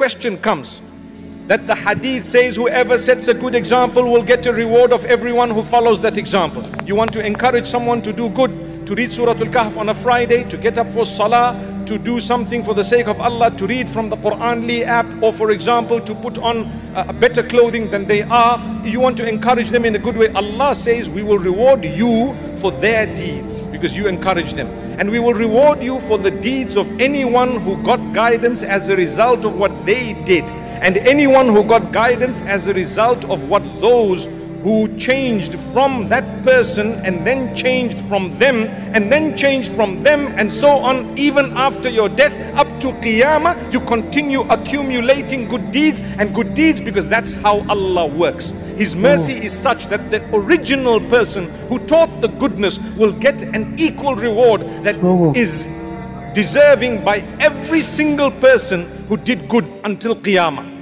question comes that the hadith says whoever sets a good example will get a reward of everyone who follows that example. You want to encourage someone to do good, to read Surah Al-Kahf on a Friday, to get up for Salah, to do something for the sake of Allah, to read from the Quranly app, or for example, to put on uh, better clothing than they are. You want to encourage them in a good way. Allah says, We will reward you for their deeds because you encourage them. And we will reward you for the deeds of anyone who got guidance as a result of what they did and anyone who got guidance as a result of what those who changed from that person and then changed from them and then changed from them and so on even after your death up to qiyamah you continue accumulating good deeds and good deeds because that's how Allah works. His mercy oh. is such that the original person who taught the goodness will get an equal reward that oh. is deserving by every single person who did good until qiyamah